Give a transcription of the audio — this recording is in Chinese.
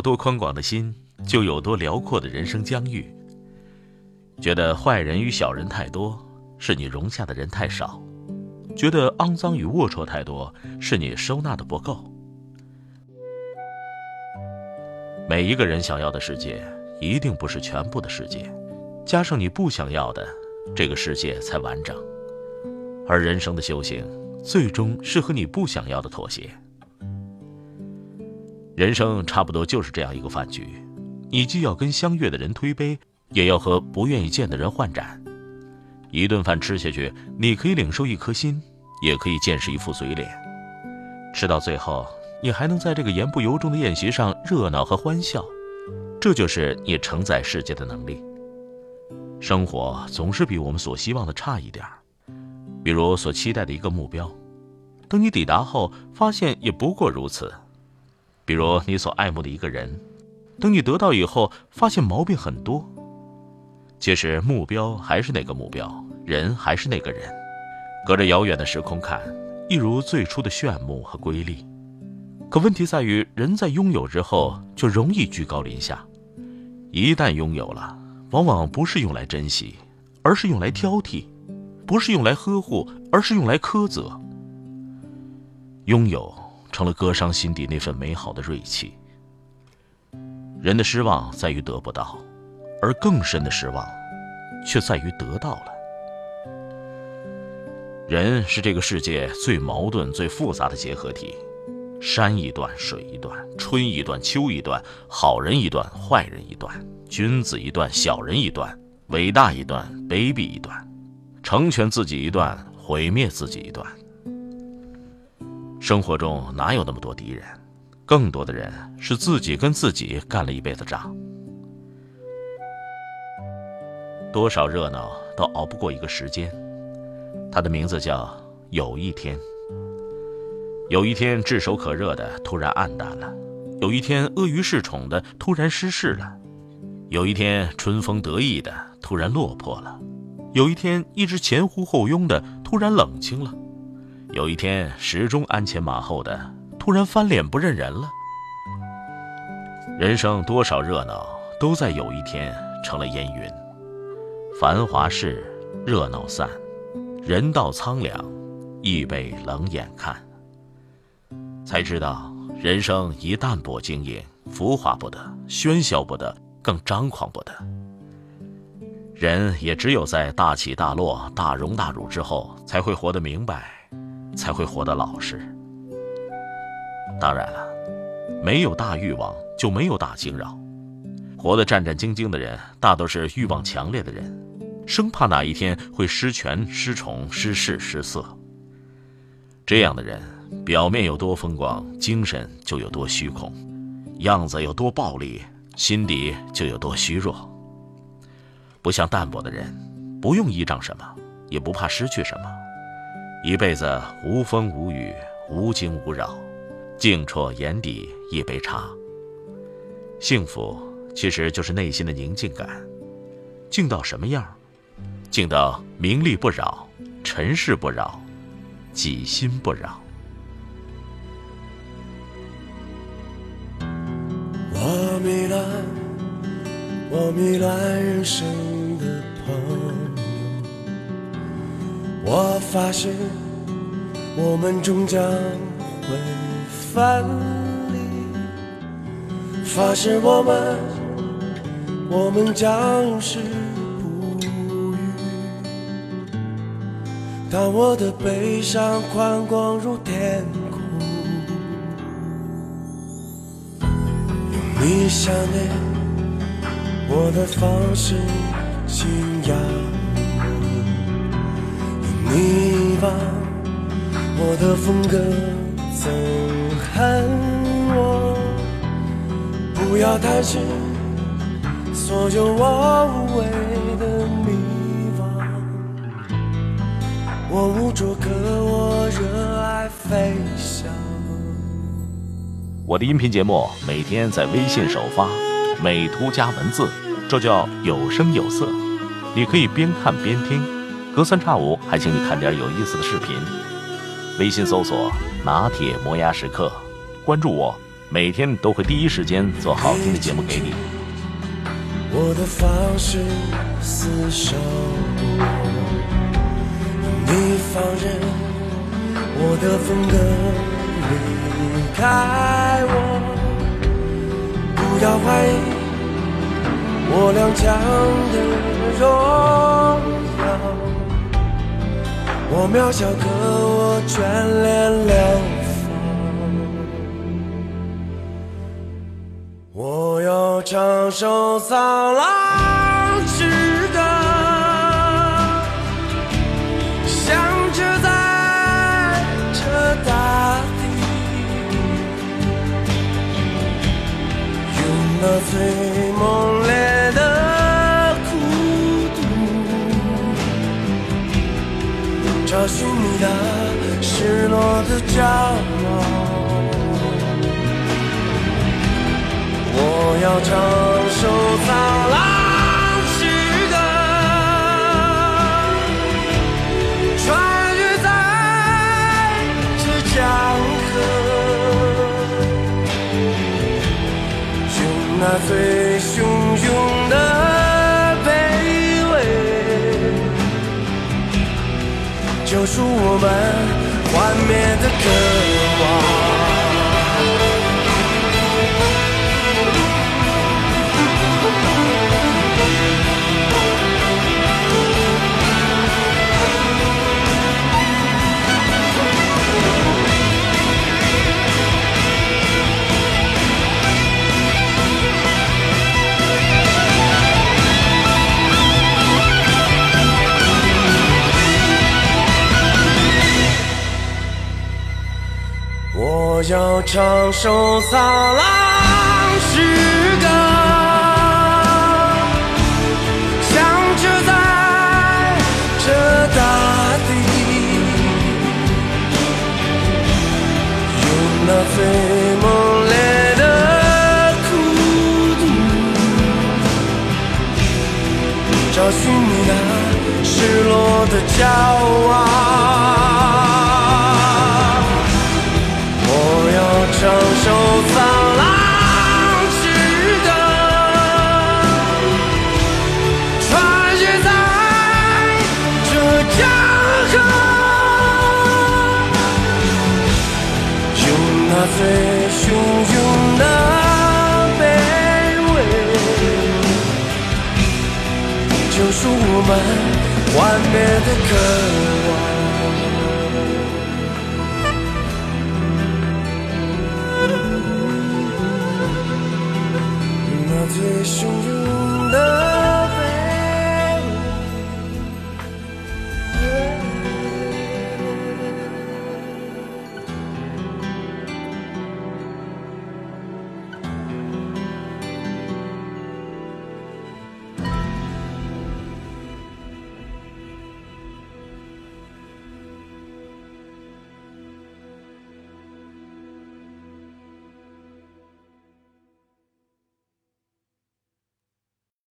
有多宽广的心，就有多辽阔的人生疆域。觉得坏人与小人太多，是你容下的人太少；觉得肮脏与龌龊太多，是你收纳的不够。每一个人想要的世界，一定不是全部的世界，加上你不想要的，这个世界才完整。而人生的修行，最终是和你不想要的妥协。人生差不多就是这样一个饭局，你既要跟相悦的人推杯，也要和不愿意见的人换盏。一顿饭吃下去，你可以领受一颗心，也可以见识一副嘴脸。吃到最后。你还能在这个言不由衷的宴席上热闹和欢笑，这就是你承载世界的能力。生活总是比我们所希望的差一点儿，比如所期待的一个目标，等你抵达后，发现也不过如此；比如你所爱慕的一个人，等你得到以后，发现毛病很多。其实目标还是那个目标，人还是那个人，隔着遥远的时空看，一如最初的炫目和瑰丽。可问题在于，人在拥有之后就容易居高临下，一旦拥有了，往往不是用来珍惜，而是用来挑剔；不是用来呵护，而是用来苛责。拥有成了割伤心底那份美好的锐气。人的失望在于得不到，而更深的失望，却在于得到了。人是这个世界最矛盾、最复杂的结合体。山一段，水一段，春一段，秋一段，好人一段，坏人一段，君子一段，小人一段，伟大一段，卑鄙一段，成全自己一段，毁灭自己一段。生活中哪有那么多敌人？更多的人是自己跟自己干了一辈子仗。多少热闹都熬不过一个时间，它的名字叫有一天。有一天，炙手可热的突然暗淡了；有一天，阿谀恃宠的突然失势了；有一天，春风得意的突然落魄了；有一天，一直前呼后拥的突然冷清了；有一天，始终鞍前马后的突然翻脸不认人了。人生多少热闹，都在有一天成了烟云。繁华事，热闹散；人道苍凉，亦被冷眼看。才知道，人生一淡泊经营，浮华不得，喧嚣不得，更张狂不得。人也只有在大起大落、大荣大辱之后，才会活得明白，才会活得老实。当然了，没有大欲望，就没有大惊扰。活得战战兢兢的人，大都是欲望强烈的人，生怕哪一天会失权、失宠、失势、失色。这样的人。表面有多风光，精神就有多虚空；样子有多暴力，心底就有多虚弱。不像淡泊的人，不用依仗什么，也不怕失去什么，一辈子无风无雨，无惊无扰，静啜眼底一杯茶。幸福其实就是内心的宁静感，静到什么样？静到名利不扰，尘世不扰，己心不扰。我迷乱，我迷乱人生的朋。我发誓，我们终将会分离。发誓我们，我们将永世不渝。当我的悲伤宽广如天空，用。你想念我的方式，信仰你把我的风格，憎恨我。不要担心所有我无谓的迷惘。我无着可我热爱飞翔。我的音频节目每天在微信首发，美图加文字，这叫有声有色。你可以边看边听，隔三差五还请你看点有意思的视频。微信搜索“拿铁磨牙时刻”，关注我，每天都会第一时间做好听的节目给你。我的方式厮守，你放任我的风格离开我，不要怀疑我踉跄的荣耀。我渺小，可我眷恋流放。我要唱首苍狼之歌，响彻在这大地，用那最猛寻你那失落的骄傲。我要唱首苍狼诗歌，穿越在这江河，用那最救赎我们幻灭的渴我要唱首苍狼之歌，那最汹涌的卑微救赎我们幻灭的渴望那最汹涌的